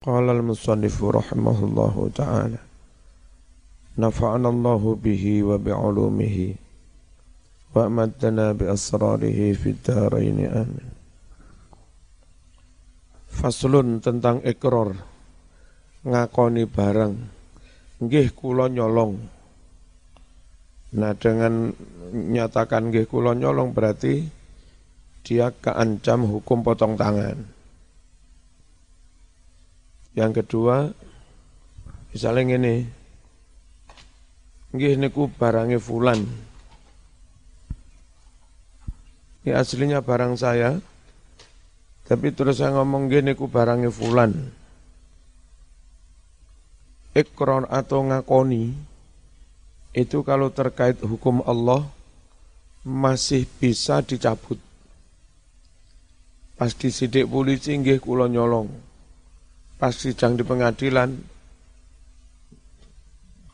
Qala al-musannifu rahimahullahu ta'ala Nafa'an Allahu bihi wa bi'ulumihi Wa amaddana bi asrarihi fid dharaini amin Faslun tentang ikrar ngakoni barang. Nggih kula nyolong. Nah dengan nyatakan nggih kula nyolong berarti dia keancam hukum potong tangan yang kedua, misalnya ini, nggih niku barangnya fulan. Ini aslinya barang saya, tapi terus saya ngomong gini ku barangnya fulan. Ikrar atau ngakoni, itu kalau terkait hukum Allah, masih bisa dicabut. Pas disidik polisi nggih kula nyolong pas sidang di pengadilan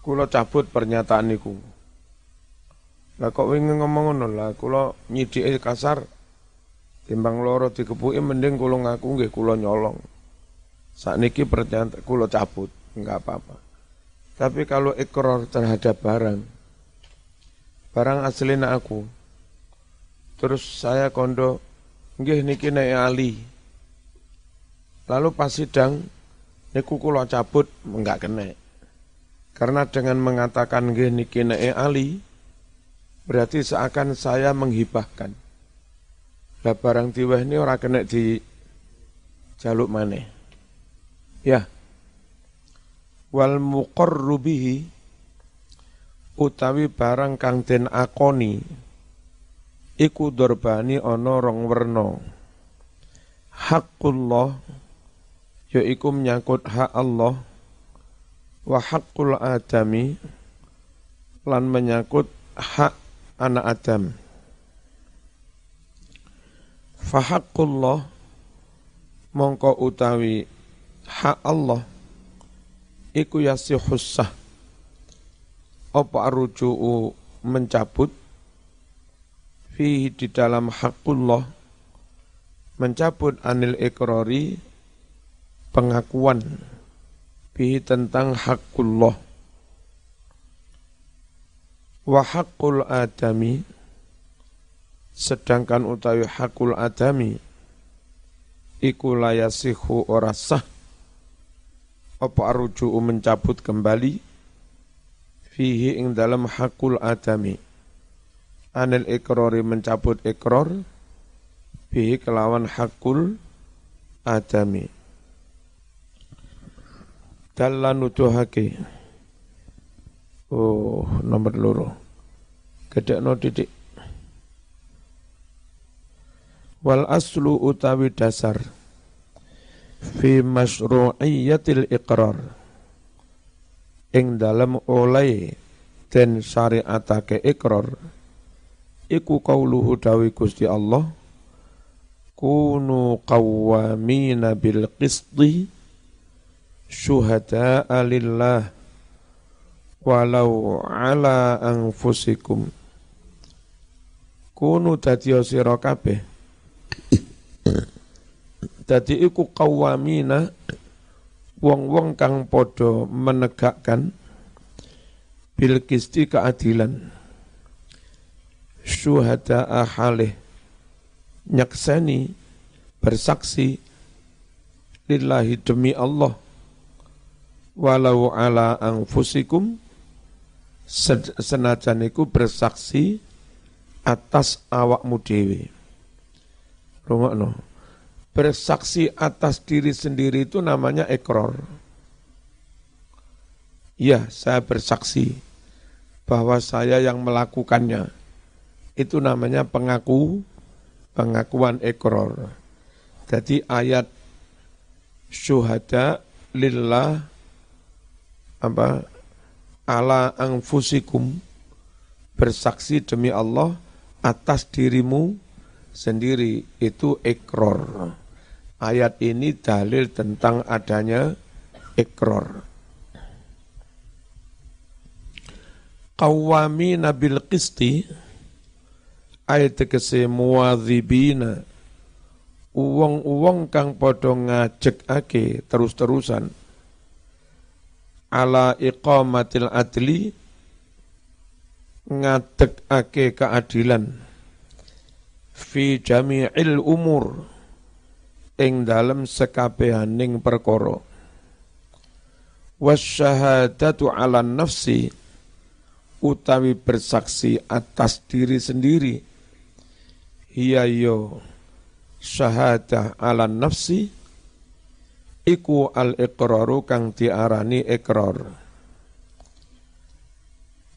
kula cabut pernyataan niku. Lah kok wingi ngomong ngono lah kula nyidike kasar timbang loro dikepuki mending kula ngaku nggih kula nyolong. Sakniki pernyataan kula cabut, enggak apa-apa. Tapi kalau ikrar terhadap barang, barang aslinya aku, terus saya kondo, nggih niki nek ali. Lalu pas sidang niku kula cabut enggak kena. Karena dengan mengatakan nggih niki nek ali berarti seakan saya menghibahkan. Lah barang tiweh ini ora kena di jaluk maneh. Ya. Wal muqarru bihi utawi barang kang den akoni iku dorbani ana rong werna. Haqqullah yaiku menyangkut hak Allah wa haqqul adami lan menyangkut hak anak Adam. Fahaqqullah mongko utawi hak Allah iku yasihus sah apa arujuu mencabut fihi di dalam haqqullah mencabut anil ikrari pengakuan bihi tentang hakullah wa hakul adami sedangkan utawi hakul adami iku layasihu ora sah. Apa arujuu mencabut kembali? Fihi ing dalam hakul adami. Anil ikrori mencabut ikrar bihi kelawan hakul adami Dalla nuduhake. Oh, nomor loro. no titik. Wal aslu utawi dasar fi masyru'iyyatil iqrar ing dalam oleh den syariatake ikrar iku qauluhu dawi Gusti Allah kunu qawwamina bil qisti syuhada'a lillah walau ala anfusikum. Kunu dadi sira kabeh. Dadi iku qawamina wong-wong kang padha menegakkan bil kisti keadilan. Syuhada halih nyaksani bersaksi lillahi demi Allah walau ala anfusikum senajan iku bersaksi atas awakmu dhewe. Rungokno. Bersaksi atas diri sendiri itu namanya ekor. Ya, saya bersaksi bahwa saya yang melakukannya. Itu namanya pengaku, pengakuan ekor. Jadi ayat syuhada lillah apa ala angfusikum bersaksi demi Allah atas dirimu sendiri itu ekror. Ayat ini dalil tentang adanya ekror. Qawwami nabil qisti ayat tegese muwadzibina uwong-uwong kang padha ngajekake terus-terusan ala iqamatil adli ngadekake keadilan fi jami'il umur ing dalem sekabehaning perkara. Wasyahadatu ala nafsi utawi bersaksi atas diri sendiri hiya yo syahadah ala nafsi iku al iqraru kang diarani iqrar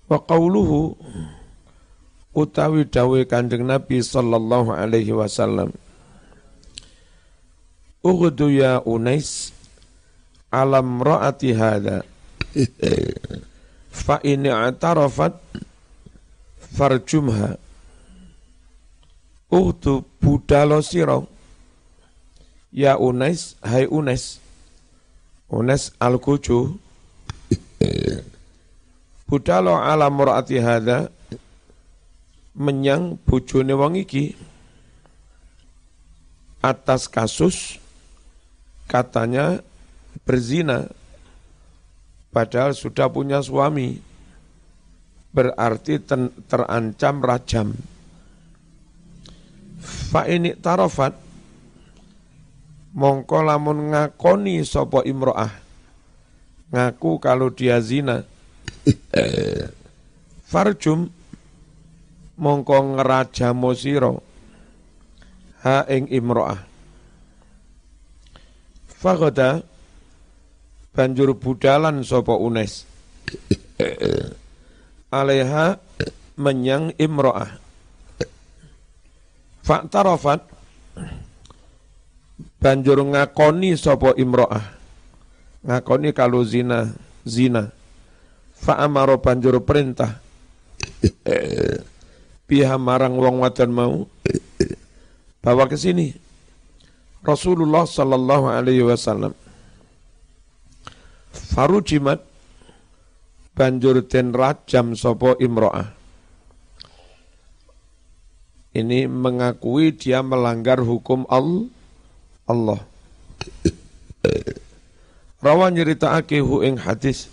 wa qauluhu utawi dawe kanjeng Nabi sallallahu alaihi wasallam Ughdu ya Unais alam ra'ati hadha fa ini atarafat farjumha Uhtu budalo siro. Ya Unais, hai Unais. Unais al-Kucu. budalo ala murati hadha. Menyang bujone wong iki. Atas kasus katanya berzina. Padahal sudah punya suami. Berarti terancam rajam fa ini tarafat mongko lamun ngakoni sapa imro'ah. Ngaku kalau dia zina. Farjum mongko ngeraja mosiro ha ing imro'ah. Fagoda banjur budalan sapa unes alaiha menyang imro'ah. Faktarofat banjur ngakoni sopo imro'ah. Ngakoni kalau zina, zina. Fa'amaro banjur perintah. Pihak marang wong wadon mau. Bawa ke sini. Rasulullah sallallahu alaihi wasallam. Farujimat banjur den rajam sopo imro'ah ini mengakui dia melanggar hukum Allah. Rawan nyerita hu ing hadis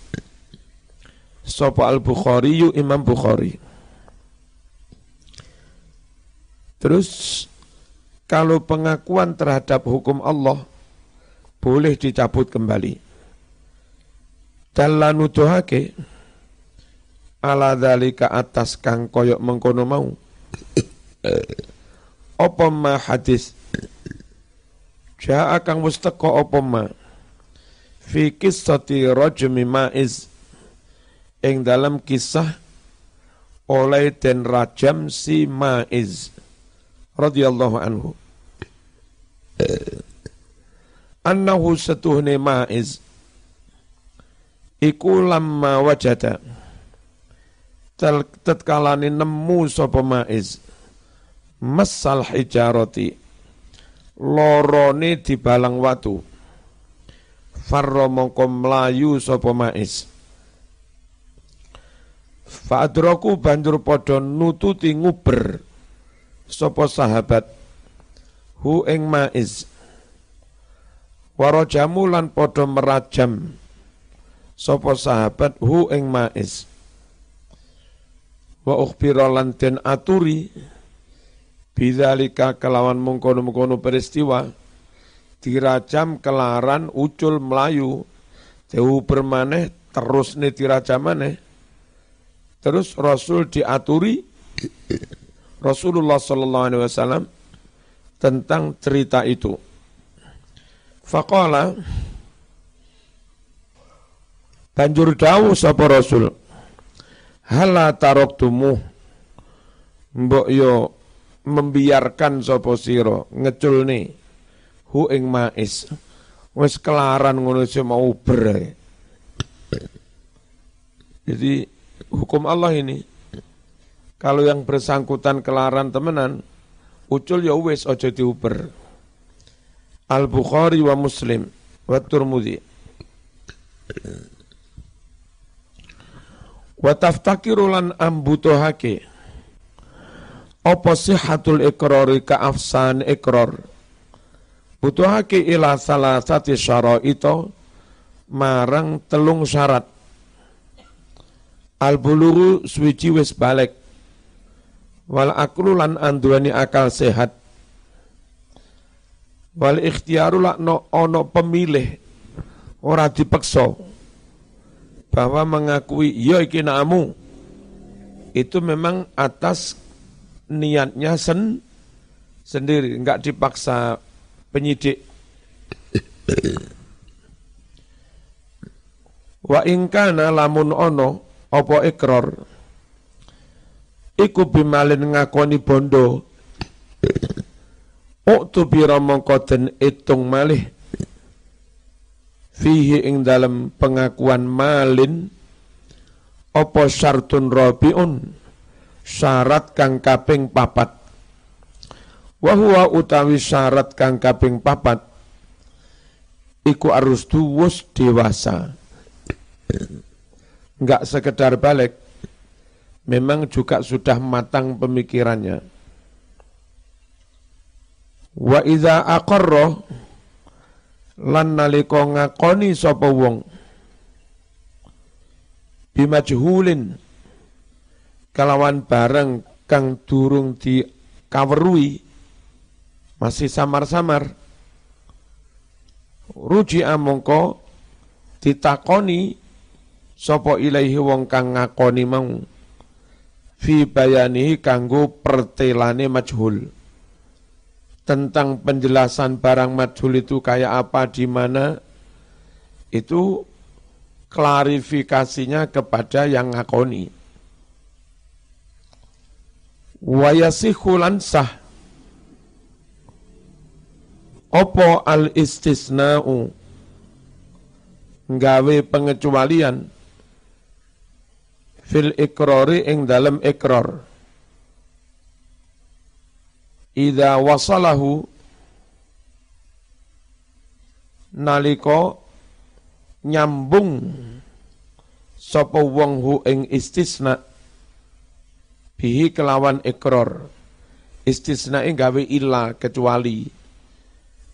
Sopo al-Bukhari yu Imam Bukhari. Terus kalau pengakuan terhadap hukum Allah boleh dicabut kembali. Dalam nuduhake ala dalika atas kang koyok mengkono mau apa ma hadis Ja'a kang mustaqo apa ma? Fi kisati rajmi ma'iz. Ing dalam kisah oleh den rajam si ma'iz radhiyallahu anhu. Annahu satuhne ma'iz. Iku lamma wajada. Tatkalani nemu sapa ma'iz. Masal hijarati lorone di balang watu. Farro mongko mlayu sapa mais Fa'adraku banjur padha nututi nguber sapa sahabat. Hu ing maiz. Warajamu lan padha merajam sapa sahabat hu ing maiz. Wa ukhbira lan den aturi Bidzalika kelawan mengkono-mengkono peristiwa dirajam kelaran ucul melayu jauh bermaneh terus nih dirajam maneh terus Rasul diaturi Rasulullah Sallallahu Alaihi Wasallam tentang cerita itu. Fakola banjur dawu sapa Rasul hala tarok tumuh mbok yo membiarkan sapa sira? Ngeculne hu ing mais. Wis kelaran ngono mau ber jadi hukum Allah ini kalau yang bersangkutan kelaran temenan ucul ya wis aja diuber. Al Bukhari wa Muslim wa Turmudi wa taftakirulan ambutohake apa sihatul ikrari kaafsan ikrar butuhake ila salah satu syarat itu marang telung syarat. Al buluru suci wis balik. Wal aklu lan anduani akal sehat. Wal ikhtiaru no ono pemilih ora dipeksa bahwa mengakui ya iki namu itu memang atas niatnya sen sendiri, enggak dipaksa penyidik. Wa ingkana lamun ono opo ikrar iku bimalin ngakoni bondo Uktu bira mongko itung malih fihi ing dalam pengakuan malin opo syartun rabiun syarat kang kaping papat. Wahwa utawi syarat kang kaping papat iku arus tuwus dewasa. Enggak sekedar balik memang juga sudah matang pemikirannya. Wa iza aqarra lan nalika ngakoni sapa wong bimajhulin kalawan bareng kang durung di kawerui masih samar-samar. Ruji amongko ditakoni sapa ilaihi wong kang ngakoni mau. Fi bayanihi kanggo pertelane majhul. Tentang penjelasan barang majhul itu kayak apa di mana itu klarifikasinya kepada yang ngakoni. Wayasihulan sah. Opo al istisna'u nggawe pengecualian. Fil ikrori ing dalam ikrar. Ida wasalahu. Naliko nyambung. Sapa wong hu ing istisna bihi kelawan ikrar istisna gawe illa kecuali.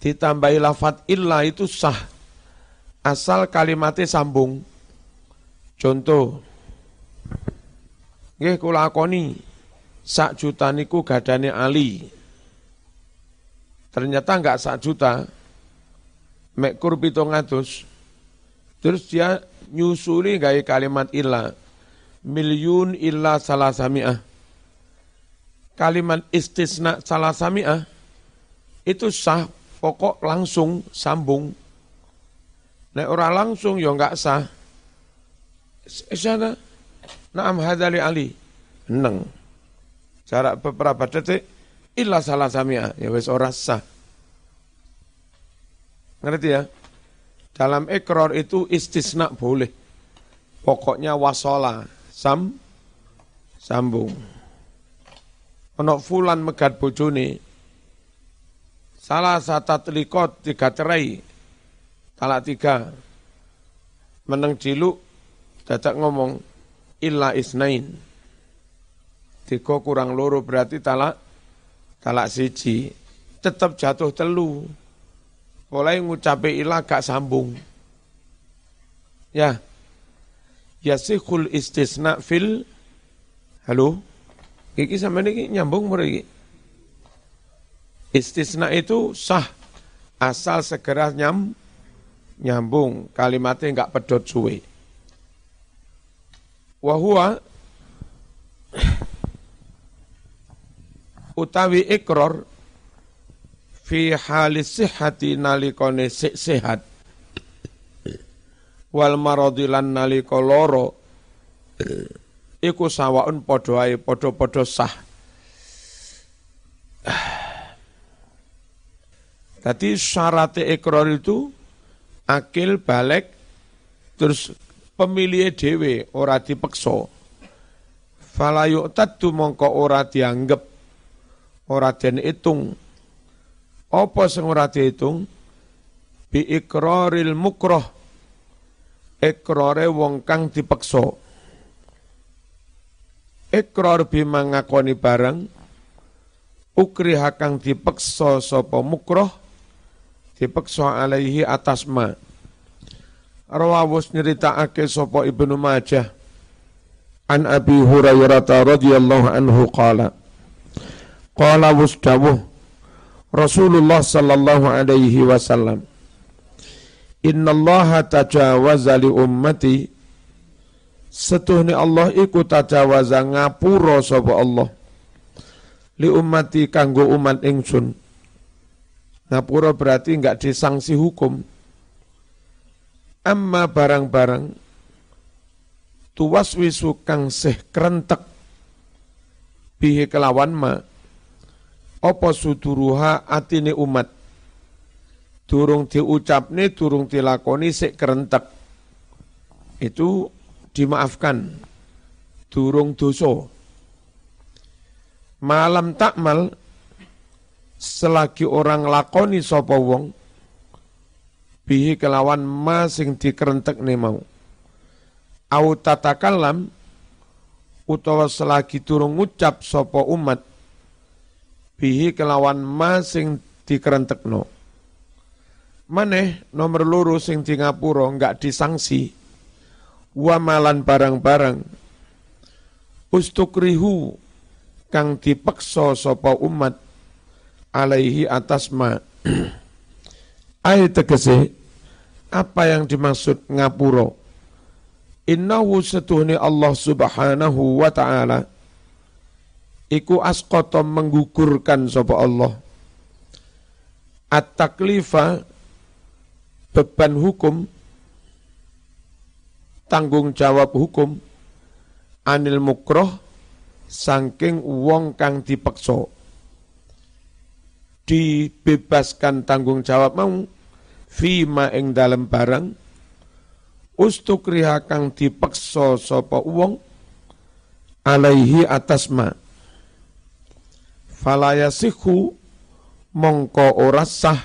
Ditambahi lafat illa itu sah. Asal kalimatnya sambung. Contoh. Nggih kula akoni sak juta niku gadane Ali. Ternyata enggak sak juta. Mek kur ngatus Terus dia nyusuli gaya kalimat illa. Milyun illa salah sami'ah. Kalimat istisna salah sami'ah itu sah pokok langsung sambung. Nek orang langsung ya enggak sah. Sana Naam hadali Ali. Neng. Jarak beberapa detik illa salah sami'ah. Ya wis ora sah. Ngerti ya? Dalam ekor itu istisna boleh. Pokoknya wasola, sam, sambung. Ono fulan megat bojone, salah satu telikot tiga cerai, talak tiga, meneng ciluk, dadak ngomong, illa isnain. Tiga kurang loro berarti talak, talak siji, tetap jatuh telu mulai ngucape ilah gak sambung. Ya. Yasikhul istisna fil Halo. Iki sama ini nyambung mulai Istisna itu sah. Asal segera nyam nyambung. Kalimatnya enggak pedot suwe. Wahua utawi ikror fi halis sihati nalikone sehat. Wal maradilan nalika loro iku sawaun padha ae padha-padha sah Tadi syarat ikrar itu akil balik terus pemilih dewe ora dipeksa. Fala yu'taddu mongko ora dianggap ora den hitung apa sing ora diitung? Bi ikraril mukroh. Ikrare wong kang dipeksa. Ikrar bima ngakoni barang ukriha kang dipeksa sapa mukroh dipeksa alaihi atas ma. Rawawus nyeritakake sapa Ibnu Majah an Abi Hurairah radhiyallahu anhu qala qala wasdawuh Rasulullah sallallahu alaihi wasallam Inna Allah tajawaza li ummati Setuhni Allah iku tajawaza ngapura sapa Allah. Li ummati kanggo umat ingsun. Ngapura berarti enggak disangsi hukum. Amma barang-barang tuwas wisu kang seh krentek. Bihi kelawan ma apa suduruha atine umat? Durung diucapne durung dilakoni sik kerentek itu dimaafkan. Durung dosa. Malam takmal selagi orang lakoni sapa wong bihi kelawan ma sing dikerentekne mau. Au tatakallam utawa selagi durung ngucap sapa umat bihi kelawan ma sing dikerentekno. Maneh nomor loro sing di ngapura enggak disangsi wamalan barang-barang. Ustukrihu kang dipeksa sapa umat alaihi atas ma. Ayat tegese apa yang dimaksud ngapura? Innahu setuhni Allah subhanahu wa ta'ala. Iku asqata menggugurkan sapa Allah. At-taklifa beban hukum, tanggung jawab hukum, anil mukroh, sangking wong kang dipekso. Dibebaskan tanggung jawab mau, fima ing dalam barang, ustukriha kang dipekso sopo wong, alaihi atas ma. Falayasihu mongko ora sah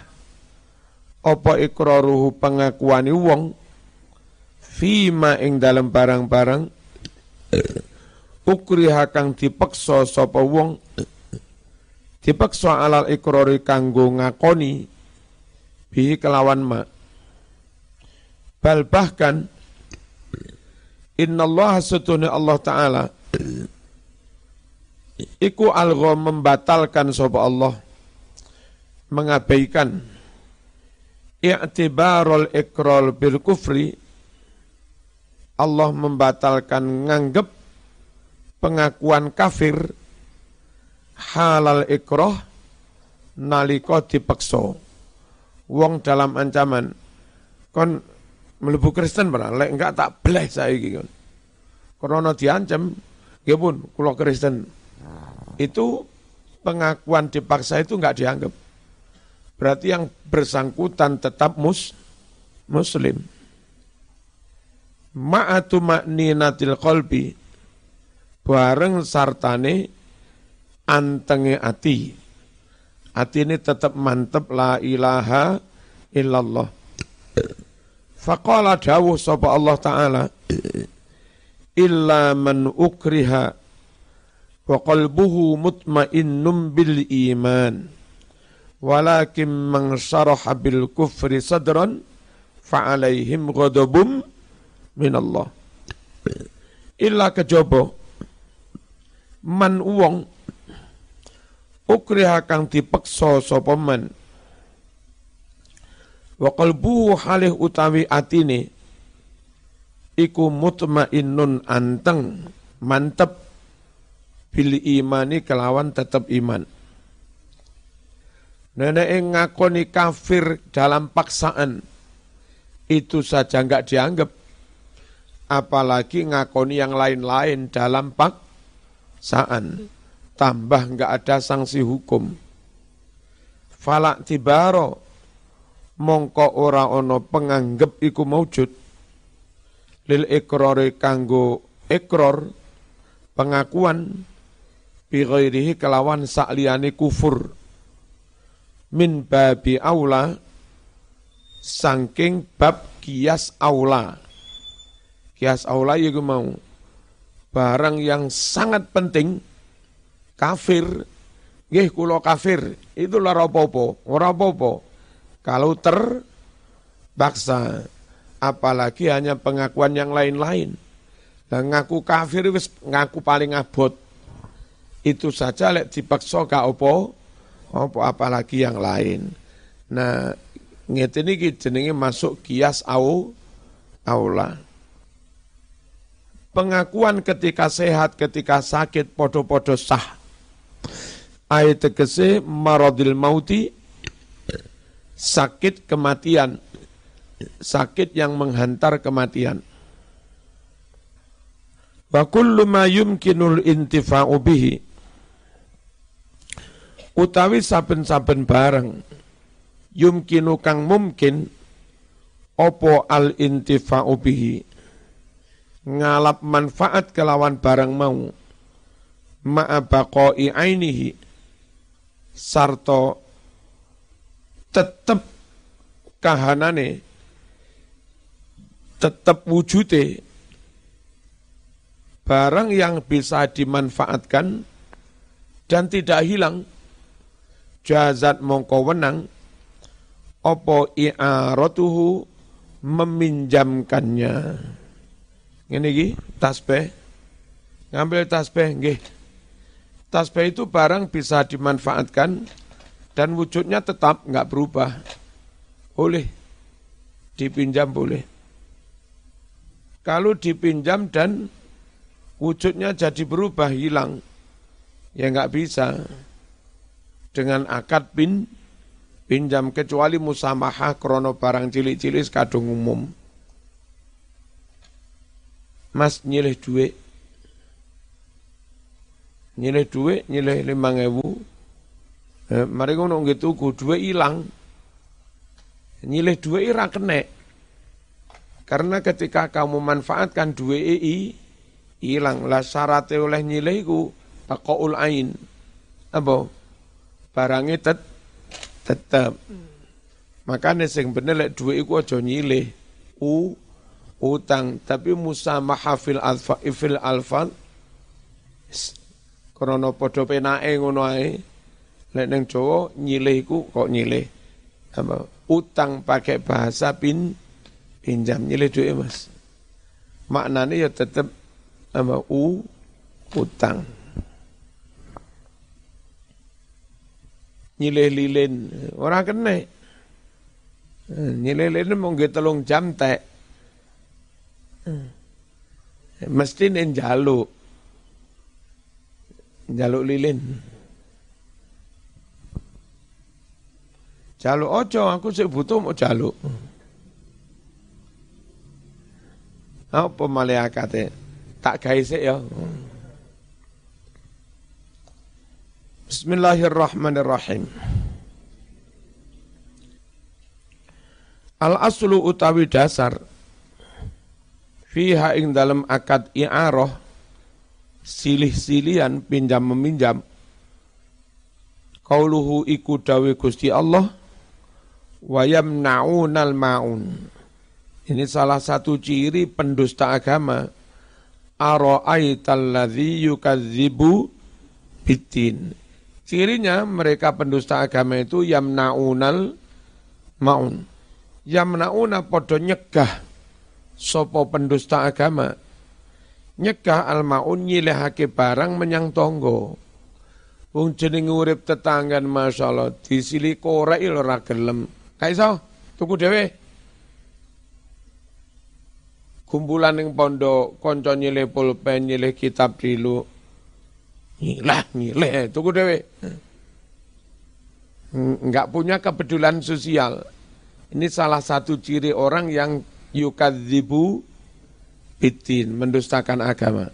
apa ikraruhu pengakuani wong fima ing dalam barang-barang ukriha kang dipeksa sapa wong dipeksa alal ikrari kanggo ngakoni bi kelawan ma. Bal bahkan innallaha satuna Allah taala iku algha membatalkan sapa Allah mengabaikan i'tibarul ikrol bil kufri Allah membatalkan nganggep pengakuan kafir halal ikroh naliko dipekso wong dalam ancaman. Kon melebu Kristen pernah lek enggak tak beleh saya gitu karena diancam ya pun kalau Kristen. Itu pengakuan dipaksa itu enggak dianggap. Berarti yang bersangkutan tetap mus, muslim. Ma'atu ma'ninatil qalbi bareng sartane antenge ati. Ati ini tetap mantep la ilaha illallah. Faqala dawuh sapa Allah Ta'ala illa man ukriha wa qalbuhu mutmainnum bil iman walakin man syaraha bil kufri sadran fa'alaihim ghadabum minallah. Illa kejaba man wong ukriha kang dipeksa sapa man. Wa qalbu halih utawi atine. Iku mutmainnun anteng mantep. Bil imani kelawan tetap iman. Nenek ngakoni kafir dalam paksaan. Itu saja enggak dianggap. Apalagi ngakoni yang lain-lain dalam paksaan. Tambah enggak ada sanksi hukum. Falak tibaro mongko ora ono penganggep iku maujud. Lil ikrori kanggo ikror pengakuan bi kelawan sakliyane kufur min babi aula sangking bab kias aula. Kias aula ya mau barang yang sangat penting kafir nggih kula kafir itu lara apa-apa ora apa-apa Kalau terpaksa, apalagi hanya pengakuan yang lain-lain. Nah, ngaku kafir wis ngaku paling abot. Itu saja lek dipaksa gak opo, opo apalagi yang lain. Nah, ngeten iki jenenge masuk kias au aula. Pengakuan ketika sehat, ketika sakit, podo-podo sah. Ayat tegese maradil mauti sakit kematian. Sakit yang menghantar kematian. Wa kullu ma yumkinul intifa'u utawi saben-saben barang yumkinu kang mungkin opo al intifa'u bihi ngalap manfaat kelawan barang mau. Ma'abaqai ainihi. Sarto tetep kahanane tetep wujude barang yang bisa dimanfaatkan dan tidak hilang. Jazat mongko wenang. Opo i'aratuhu meminjamkannya ini iki tasbih. Ngambil tasbih nggih. Tasbih itu barang bisa dimanfaatkan dan wujudnya tetap nggak berubah. Boleh. Dipinjam boleh. Kalau dipinjam dan wujudnya jadi berubah hilang ya nggak bisa. Dengan akad pin pinjam kecuali musamaha krono barang cilik-cilik kadung umum mas nyilih duit nyilih duit nyilih lima ewu eh, mari ngono gitu ku duit hilang nyilih duit ira kena karena ketika kamu manfaatkan duit i hilang lah syarat oleh nyilih ku taqaul ain. Apa? Barangnya tet tetap makanya sing bener lek duit iku aja nyilih u utang. Tapi musamaha fil alfa fil alfa krana padha penake ngono ae. Lek ning Jawa nyilih iku kok nyilih. Apa utang pakai bahasa pin pinjam nyilih duit Mas. Maknanya ya tetap apa u utang. Nyilih lilin. Orang kena. Nyilih lilin mau telung jam tek mesti nen jaluk jaluk lilin. Jaluk ojo aku sih butuh mau jaluk apa malah akate? Tak sik ya. Bismillahirrahmanirrahim. Al aslu utawi dasar fiha ing dalam akad i'arah silih-silian pinjam meminjam qauluhu iku dawe Gusti Allah wa yamna'unal ma'un ini salah satu ciri pendusta agama Ara'aitalladzi yukadzibu bitin. Cirinya mereka pendusta agama itu yamnaunal maun. Yamnauna podo nyegah sopo pendusta agama. Nyegah al maun nyilehake barang menyang tonggo. Wong jeneng urip tetanggan masyaallah disili korek ora gelem. Kaiso tuku dhewe kumpulan yang pondok konco nyilih pulpen nyilih kitab dilu nyilah nyilih tuku dewe enggak punya kepedulian sosial ini salah satu ciri orang yang yukadzibu bitin mendustakan agama.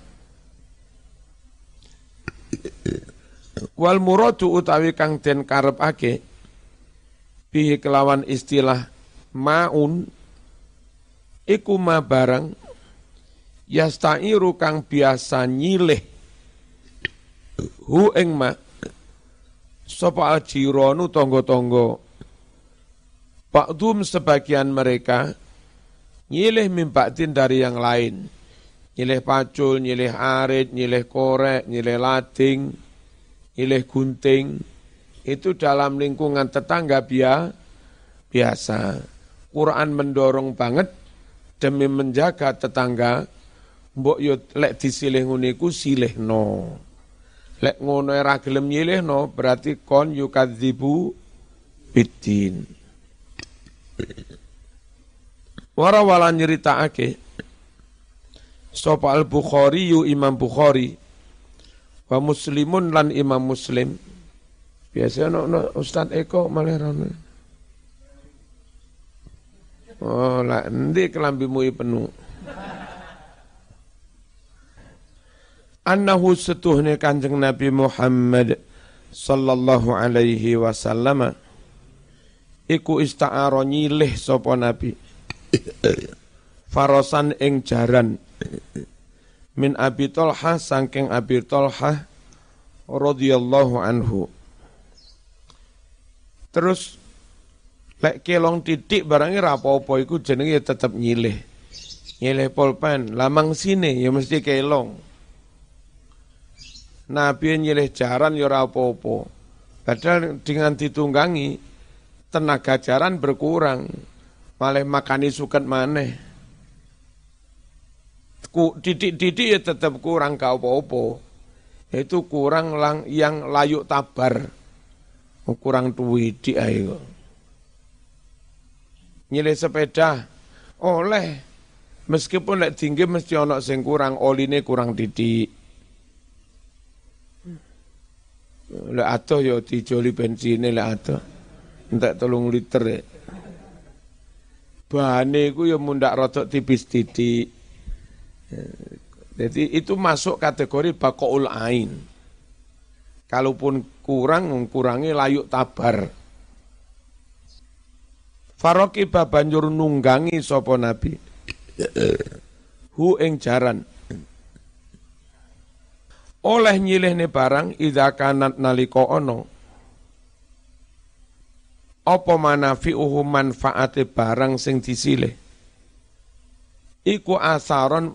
Wal muradu utawi kang den ake bihi kelawan istilah maun iku ma barang yastairu kang biasa nyilih hu ing ma sapa ajironu tonggo-tonggo. Pakdum sebagian mereka nyilih mimpatin dari yang lain. Nyilih pacul, nyilih arit, nyilih korek, nyilih lading, nyilih gunting. Itu dalam lingkungan tetangga biasa biasa. Quran mendorong banget demi menjaga tetangga mbok yo lek disilih ngene iku silihno. Lek ngono ora gelem nyilihno berarti kon yukadzibu bidin. Warawala nyeritakake sapa al-Bukhari yu Imam Bukhari wa Muslimun lan Imam Muslim. Biasa no, no Ustaz Eko malah Oh, lah endi kelambimu penuh. Annahu setuhne kanjeng Nabi Muhammad sallallahu alaihi wasallam iku ista'ara nyilih sapa Nabi. Farosan ing jaran min Abi Talha saking Abi Talha radhiyallahu anhu. Terus Lek kelong titik barangnya rapopo iku jenenge ya tetep nyilih. Nyilih polpen, lamang sini ya mesti kelong. Nabi nyilih jaran ya rapopo. Padahal dengan ditunggangi tenaga jaran berkurang. Malah makani suket maneh. Didik-didik ya tetap kurang kau apa Itu kurang lang, yang layuk tabar. Kurang tuwidi ayo nyilih sepeda oleh meskipun lek tinggi mesti ono sing kurang oline kurang didik lek atuh yo ya dijoli bensine lek atuh entek telung liter ya. Bahane iku ya mundak rotok tipis titik jadi itu masuk kategori bakoul ain kalaupun kurang kurangi layuk tabar Faroki banjur nunggangi sapa Nabi. Hu ing jaran. Oleh nyilihne barang idza kanat nalika ana. Apa manafi'uhu manfaate barang sing disilih. Iku asaron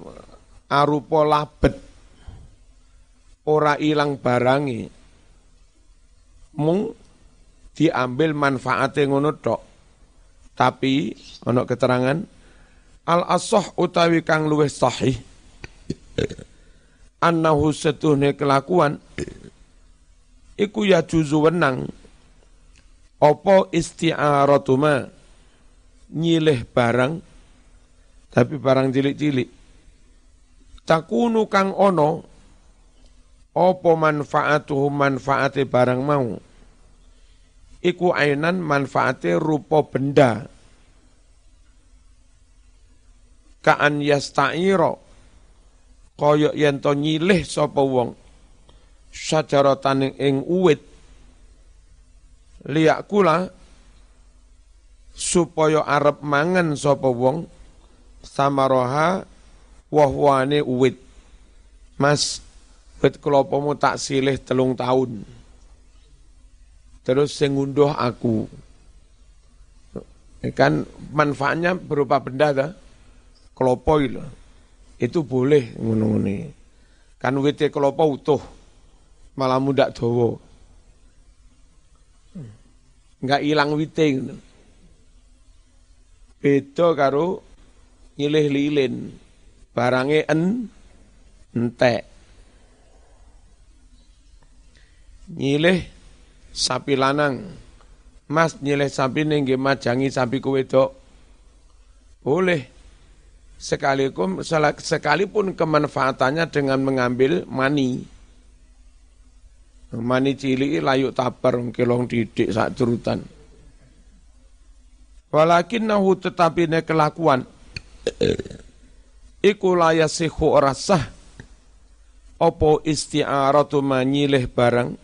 arupa labet. Ora ilang barangi. Mung diambil manfaate ngono tok. Tapi ono keterangan al asoh utawi kang luwih sahih annahu setuhne kelakuan iku ya juzu wenang apa isti'aratuma nyilih barang tapi barang cilik-cilik. Takunu kang ono apa manfaatuhu manfaate barang mau? Iku ainan manfaate rupa benda. Kaan yasta'ira kaya yen to nyilih sapa wong? Sajaratan ing uwit liak kula supaya arep mangan sapa wong samaroha wahwane uwit mas wit kelopomu tak silih telung tahun terus sing aku. Kan manfaatnya berupa benda ta? Klopo itu. Itu boleh ngono Kan wite klopo utuh. Malah muda dawa. Enggak hilang wite ngono. Beda karo nyilih lilin. Barangnya en entek. Nyilih sapi lanang. Mas nyileh sapi nengge majangi sapi wedok. Boleh. Sekalipun, sekalipun kemanfaatannya dengan mengambil mani. Mani cilik layuk tabar kelong didik sak jurutan. Walakin nahu tetapi ne kelakuan. Iku layasihu orasah. Opo isti'aratu manyileh barang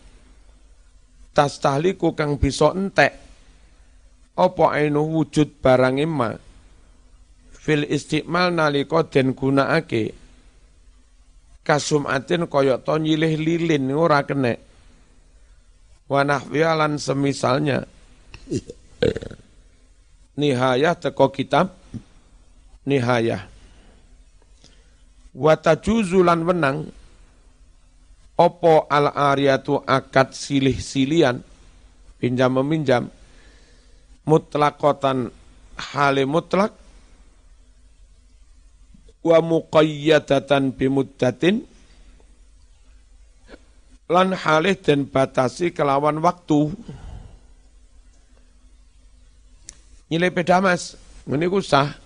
tas tahliku kang bisa entek apa ainu wujud barang ma fil istiqmal nalika den gunakake kasumatin kaya to nyilih lilin ora kene wa nahwialan semisalnya. Nihayah teko kitab nihayah. Wa tajuzulan wenang opo al ariatu akad silih silian pinjam meminjam mutlakotan hale mutlak wa muqayyadatan bimuddatin lan halih dan batasi kelawan waktu nilai beda mas ini sah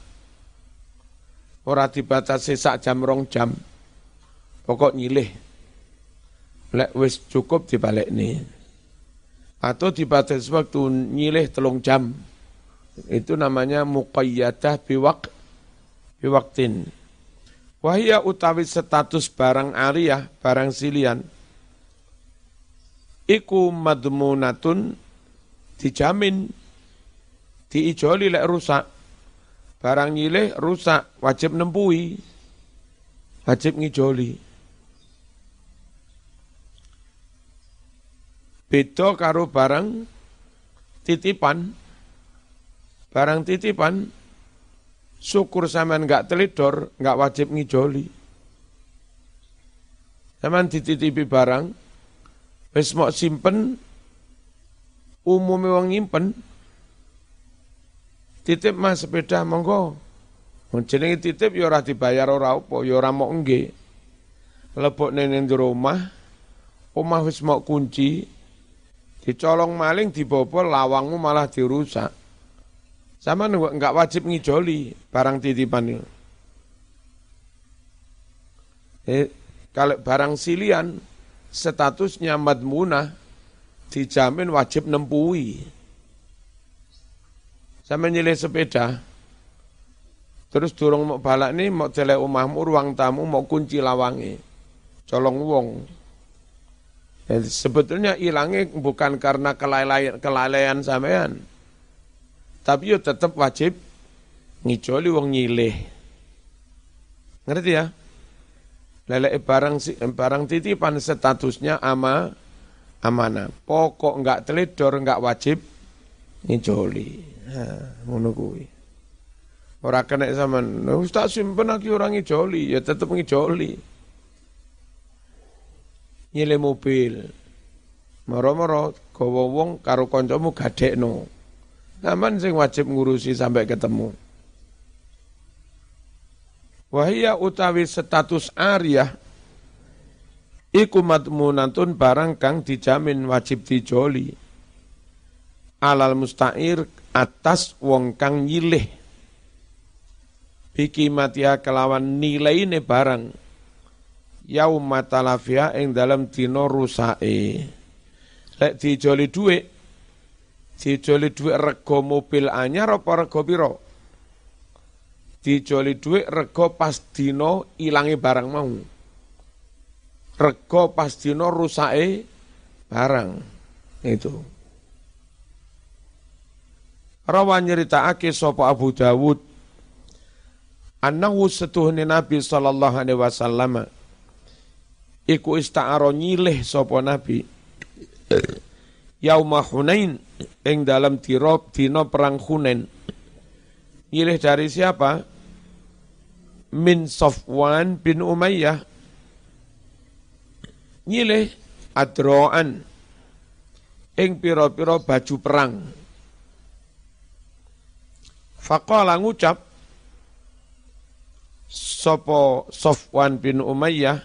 ora dibatasi sak jam rong jam pokok nyilih lek wis cukup dibalik nih atau dibatasi waktu nyilih telung jam. Itu namanya muqayyadah biwak biwaktin. Wahia utawi status barang aliyah, barang silian. Iku madmunatun dijamin diijoli lek rusak. Barang nyilih rusak, wajib nempui. Wajib ngijoli. Beda karo barang titipan. Barang titipan syukur sampean enggak telidor, enggak wajib ngijoli. Sampean dititipi barang wis mau simpen umume wong nyimpen titip mas sepeda monggo. Jenenge titip ya ora dibayar ora apa, ya ora mok nggih. Lebokne ning rumah, omah wis mau kunci, Dicolong maling dibobol lawangmu malah dirusak. Sama enggak wajib ngijoli barang titipan itu. Eh, kalau barang silian statusnya madmunah dijamin wajib nempui. Sama nyilih sepeda, terus durung mau balak nih mau telek omahmu ruang tamu mau kunci lawangi, colong wong. Ya, sebetulnya hilangnya bukan karena kelalaian, kelalaian sampean. Tapi yo tetap wajib ngijoli wong nyilih. Ngerti ya? Lele barang barang titipan statusnya ama amanah. Pokok enggak teledor enggak wajib ngijoli. Nah, ngono kuwi. Ora kena sampean, Ustaz simpen lagi orang ngijoli, ya tetap ngijoli nyile mobil. Moro-moro gawa wong karo kancamu gadekno. Aman sing wajib ngurusi sampai ketemu. Wahia utawi status arya iku madmunatun barang kang dijamin wajib dijoli. Alal musta'ir atas wong kang nyilih. Biki matia kelawan nilai ini barang yauma talafia ing dalam dino rusake. Lek dijoli dhuwit, dijoli dhuwit rego mobil anyar apa rego piro? Dijoli dhuwit rego pas dino ilangi barang mau. Rego pas dino rusake barang. Itu. Rawan nyeritakake sapa Abu Dawud annahu setuhni Nabi sallallahu alaihi wasallam iku ista'aro nyilih sapa nabi yauma Hunain ing dalam tirop dina perang Hunain nyilih dari siapa min Safwan bin Umayyah nyilih adroan ing pira-pira baju perang Faqala ngucap sapa Safwan bin Umayyah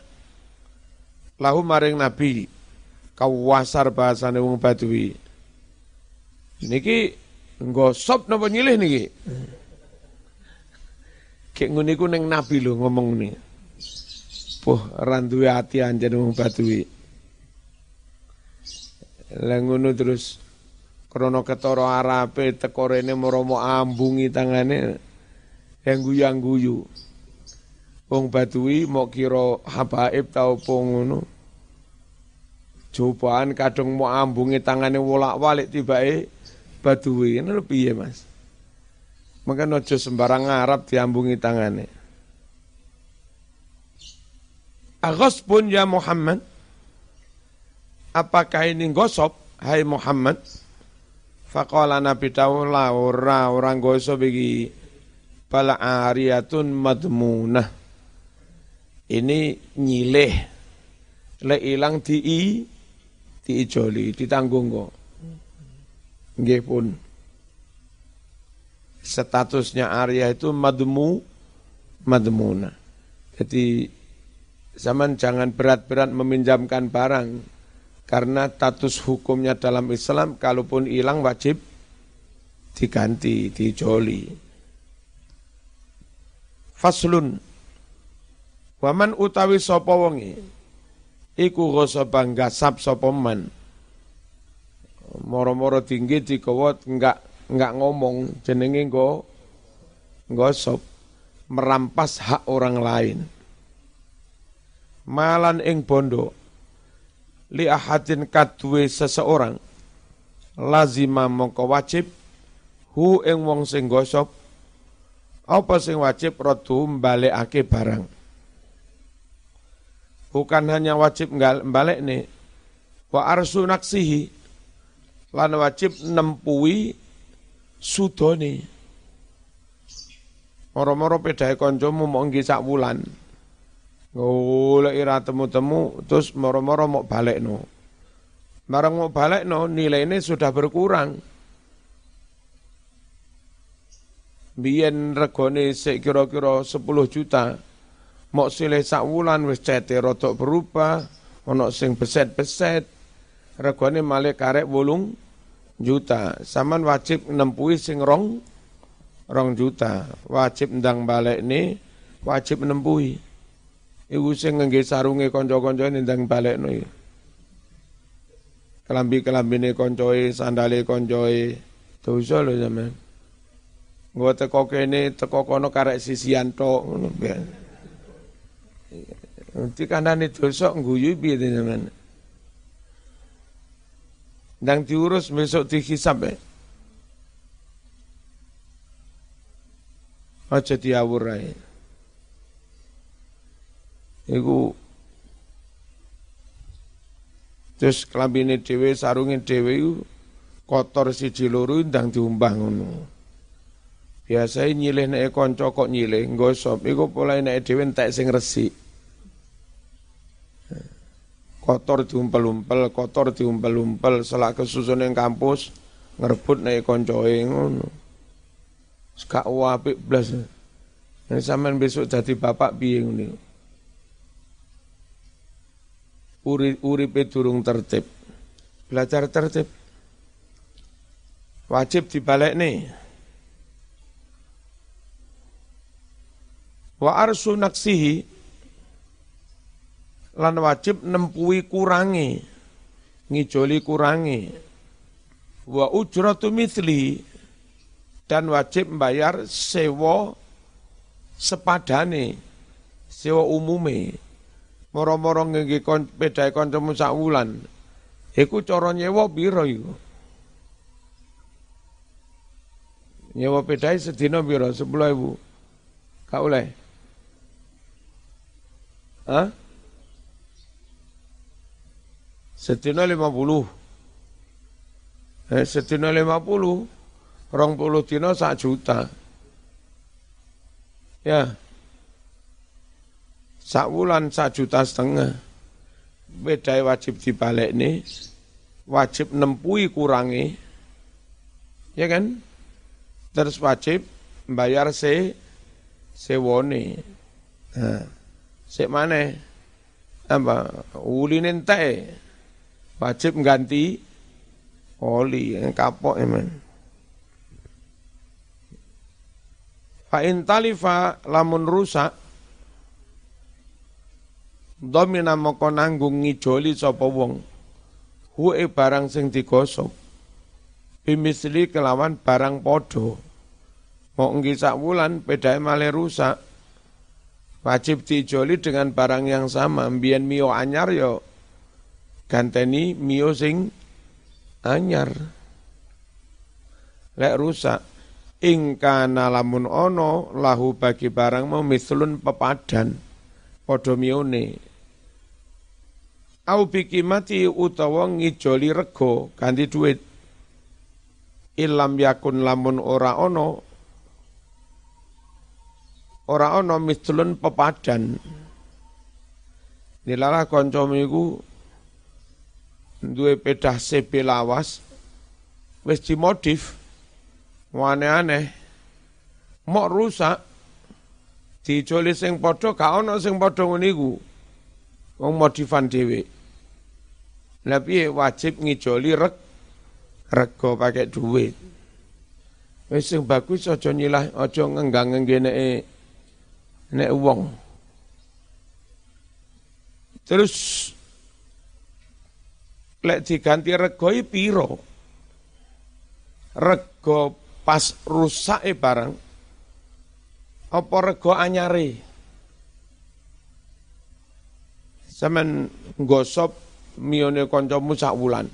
lahu maring Nabi kawasar bahasane wong Badui. Niki nggosop napa nyilih niki? Kek ngene iku ning Nabi lho ngomong ni. Puh randuwe ati anjen wong Badui. Lah ngono terus krana ketara Arabe teko rene ambungi tangane yang guyu-guyu. Wong Badui mau kira habaib tau apa ngono. Cobaan kadang mau ambungi tangane wolak-walik tibake Badui. Ini ya Mas? Maka nojo sembarang Arab diambungi tangane. Agos pun ya Muhammad. Apakah ini gosop, hai Muhammad? Faqala Nabi Tawla ora orang gosop bagi bala ariyatun madmunah ini nyileh le ilang di diijoli ditanggung kok nggih pun statusnya Arya itu madmu madmuna. Jadi zaman jangan berat-berat meminjamkan barang karena status hukumnya dalam Islam kalaupun hilang wajib diganti, dijoli. Faslun Waman utawi sapa wonge iku ghasabang gasap sapa man. Moro-moro tinggi dikawa enggak enggak ngomong jenenge nggo gosop merampas hak orang lain. Malan ing bondo li ahadin kadwe seseorang lazima mongko wajib hu ing wong sing gosop apa sing wajib rodu mbalekake barang bukan hanya wajib balik nih wa arsu naksihi lan wajib nempui sudone moro-moro pedhae kancamu mau nggih sak wulan. Golek ira temu-temu terus moro-moro mau balik no barang no nilai ini sudah berkurang. Biyen regone sik kira-kira 10 juta Mok silih sak wulan wis cete rotok berubah, ono sing beset-beset. Regane malih karek wolung juta. Saman wajib nempui sing rong rong juta. Wajib ndang balik ini, wajib nempui. Iku sing ngengge sarunge kanca-kanca ndang balik no. Kelambi-kelambine koncoe, sandale koncoe. Dosa lho sampean. Nggo teko kene, teko kono karek sisian tok ngono Dikandani dosa ngguyu piye teman. Ndang diurus besok dihisab ya. Aja diawur ae. Iku terus kelambine dhewe sarunge dhewe kotor siji loro ndang diumbah ngono. Biasane nyilih nek kanca kok nyilih nggosop iku pola nek dhewe entek sing resik kotor diumpel-umpel, kotor diumpel-umpel, selak kesusun yang kampus, ngerebut naik koncoe ngono. Sekak apik blas. Nek sampean besok jadi bapak piye ngene. Uri uripe durung tertib. Belajar tertib. Wajib dibalik nih. Wa arsu naksihi lan wajib nempui kurangi. Ngijoli kurangi. Wa ujratu mithli. Dan wajib membayar sewa sepadane sewa umume. Moro-moro ngengge kon pedae kancamu sak wulan. Iku cara nyewa pira iku? Nyewa pedae sedina pira 10.000 gak oleh? Hah? Lima puluh. Eh, sedina lima puluh. Rong puluh dina sak juta. Ya. Sak wulan sak juta setengah. Bedai wajib dibalik nih. Wajib nempui kurangi. Ya kan? Terus wajib bayar se sewone. Nah, sek mana? Apa? Ulin entek wajib ganti oli yang kapok emen. Fa in talifa lamun rusak domina moko nanggung ngijoli sapa wong hu e barang sing digosok bimisli kelawan barang podo mau nggi sak wulan pedae male rusak wajib dijoli dengan barang yang sama mbiyen mio anyar yo ganteni mio sing anyar. Lek rusak ingkana lamun ono lahu bagi barang mau mislun pepadan padha mione. Au bikimati utawa ngijoli rego ganti duit. Ilam yakun lamun ora ono ora ono mislun pepadan. Nilalah konco miku duwe pedah CP lawas wis dimodif aneh-aneh Mok rusak dijoli sing padha gak ana sing padha ngene iku. Wong modifan dhewe. Lah piye wajib ngijoli reg rego pakai duit. Wis sing bagus aja nyilah aja ngenggang nggene nek wong. Terus lek diganti rego piro? Rego pas rusak barang apa rego anyare? Sampeyan gosop mione kancamu sak wulan.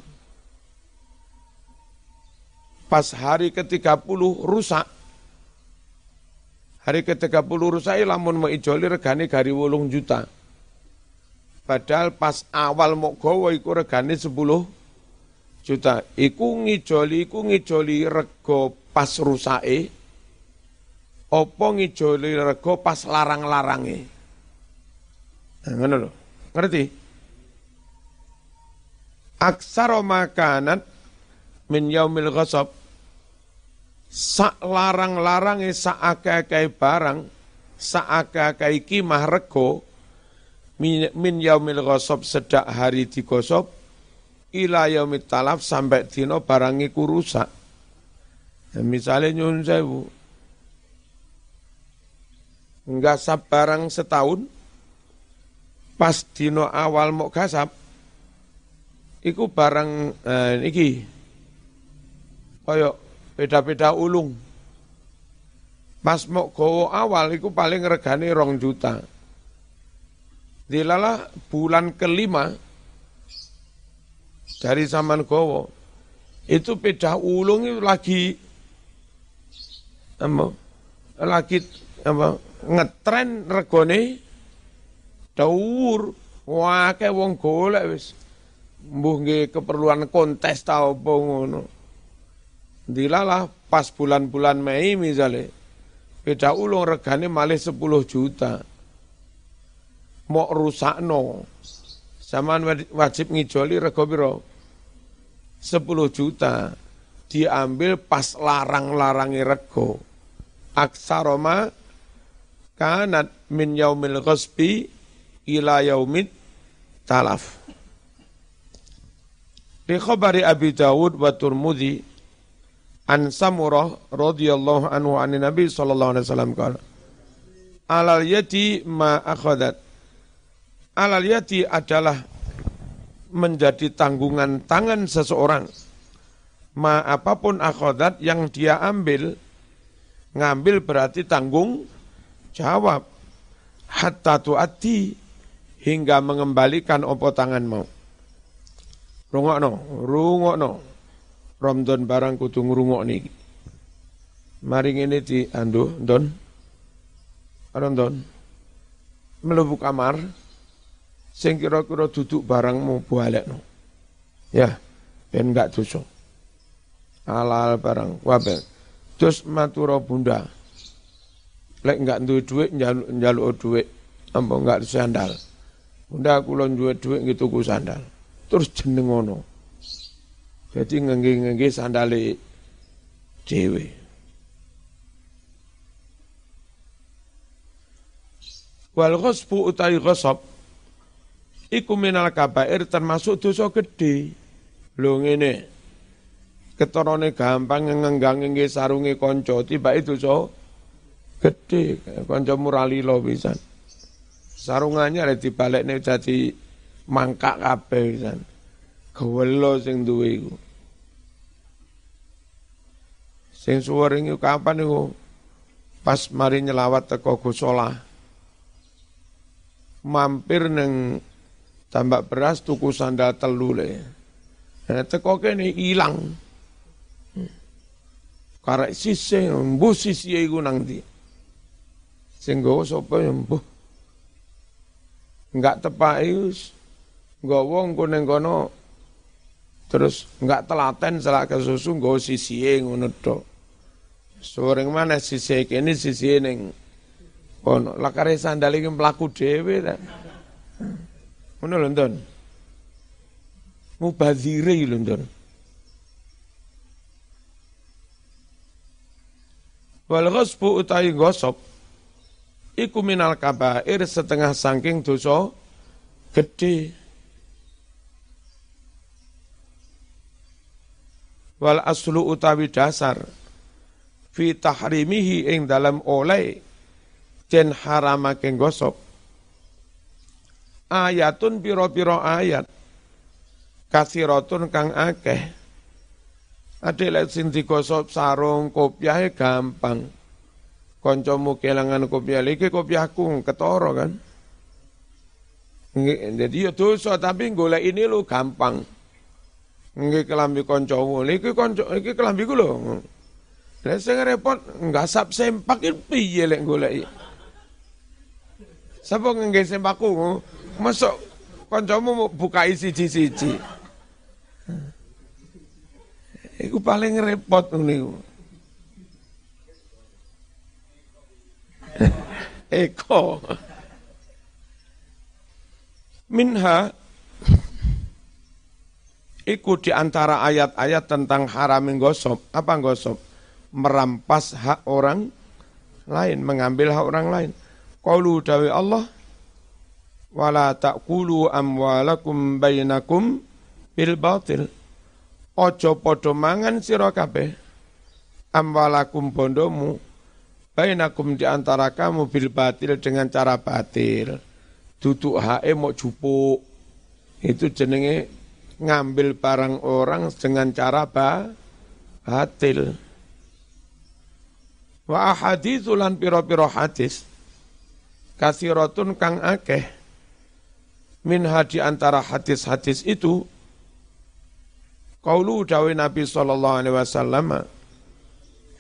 Pas hari ke-30 rusak. Hari ke-30 rusak lamun mau ijoli regane gari wolung juta. Padahal pas awal mau gawa iku regane 10 juta. Iku ngijoli, iku ngijoli rego pas rusake apa ngijoli rego pas larang-larange. Nah, ngono lho. Ngerti? Aksara makanat min yaumil ghasab sak larang-larange sak akeh barang sak akeh kimah rego min, yaumil ghasab sedak hari digosop ila yaumit talaf sampai dino barang iku rusak. Ya, misalnya nyun sewu, nggasap barang setahun, pas dino awal mau gasap, iku barang eh, iki koyo beda-beda ulung. Pas mau gowo awal iku paling regane rong juta. Dilala bulan kelima dari zaman gowo. Itu beda ulung itu lagi apa, lagi apa, ngetren regone dawur kayak wong golek wis mbuh keperluan kontes ta apa ngono. Dilalah pas bulan-bulan Mei misalnya beda ulung regane malih 10 juta mau rusakno zaman wajib ngijoli rego piro 10 juta diambil pas larang-larangi rego aksaroma kanat min yaumil ghasbi ila yaumid talaf. Di khabari Abi Dawud wa Turmudi an Samurah radhiyallahu anhu an Nabi sallallahu alaihi wasallam kala Alal yati ma akhadat. Alal yati adalah menjadi tanggungan tangan seseorang. Ma apa pun akhadat yang dia ambil, ngambil berarti tanggung Jawab. Hatta tuati hingga mengembalikan opo tanganmu. Rungokno, rungokno. Romdon barang kudu ngrungok nih. Mari ini di andu, don. Romdon. Melebu kamar. Sing kira-kira duduk barangmu balik no. Ya, ben enggak dosa. Halal barang, wabel. Terus maturo bunda. Lek enggak duwe duit njaluk njaluk duit. Apa enggak sandal. Bunda kula duwe duit gitu ku sandal. Terus jeneng ngono. Jadi ngengge-ngengge sandale dhewe. Wal ghasbu utai ghasab iku minal kabair termasuk dosa gede lho ngene ketorone gampang ngenggang ngengge sarunge kanca tiba itu so Gede, kanca murali lo pisan. Sarungannya ada nih jadi mangkak kabeh pisan. Gewelo sing duwe iku. Sing suwering iku kapan iku? Pas mari nyelawat teko Gusola. Mampir neng tambak beras tuku sandal telu le. Nah, teko kene ilang. Karek sisih, mbuh sisih iku nang ndi. Sing nggawa sapa ya mbuh. Enggak tepake wis nggawa engko ning kono terus enggak telaten selak ke susu nggawa sisihe ngono tok. Soreng mana sisi kene sisi ning kono. Lakare sandal iki mlaku dhewe ta. Ngono lho, Ndon. Mubadzire lho, Ndon. Wal ghasbu utawi gosok iku minal kabair setengah saking dosa gede. Wal aslu utawi dasar fi tahrimihi ing dalam oleh den haramake gosok ayatun piro-piro ayat kasiratun kang akeh Ade lek sing digosok sarung kopiah gampang. Kancamu kelangan kopiah iki kopiahku ketara kan. Jadi ya dosa tapi golek ini lu gampang. Nggih kelambi kancamu, iki kanca iki kelambiku lho. Lah sing repot ngasap sempak piye lek golek. Sapa ngengge sempakku? Masuk kancamu buka isi siji-siji. Iku paling repot niku. Eko. Minha Iku di antara ayat-ayat tentang haram gosop. Apa gosop? Merampas hak orang lain, mengambil hak orang lain. Qaulu dawi Allah, wala ta'kulu amwalakum bainakum bil batil. Ojo podo mangan sira kabeh. Amwalakum bondomu bainakum di antara kamu bil batil dengan cara batil. Duduk hae mau jupuk. Itu jenenge ngambil barang orang dengan cara ba, batil. Wa ahaditsulan piro-piro hadis. Kasiratun kang akeh min di antara hadis-hadis itu Qaulu dawi Nabi sallallahu alaihi wasallam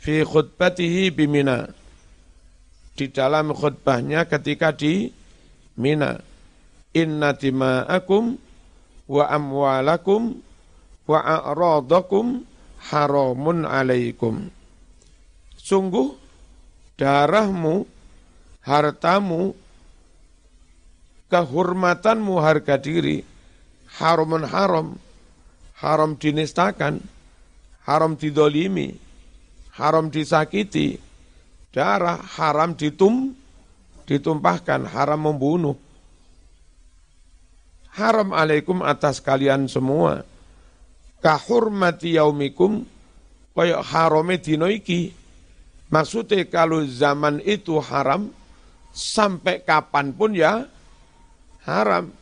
fi khutbatihi bimina di dalam khutbahnya ketika di Mina inna dima'akum wa amwalakum wa a'radakum haramun alaikum. Sungguh darahmu hartamu kehormatanmu harga diri haramun haram haram dinistakan, haram didolimi, haram disakiti, darah haram ditum, ditumpahkan, haram membunuh. Haram alaikum atas kalian semua. Kahurmati yaumikum, kaya harame dino iki. Maksudnya kalau zaman itu haram, sampai kapan pun ya haram.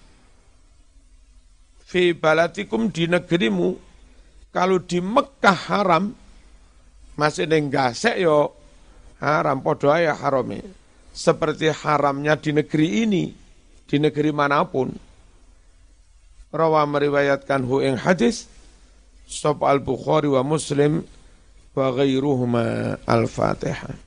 Fi balatikum di negerimu kalau di Mekah haram masih neng gasek yo haram podo ya harame. Seperti haramnya di negeri ini di negeri mana pun. Rawa meriwayatkan hu ing hadis sop al Bukhari wa Muslim wa ghairuhuma al Fatihah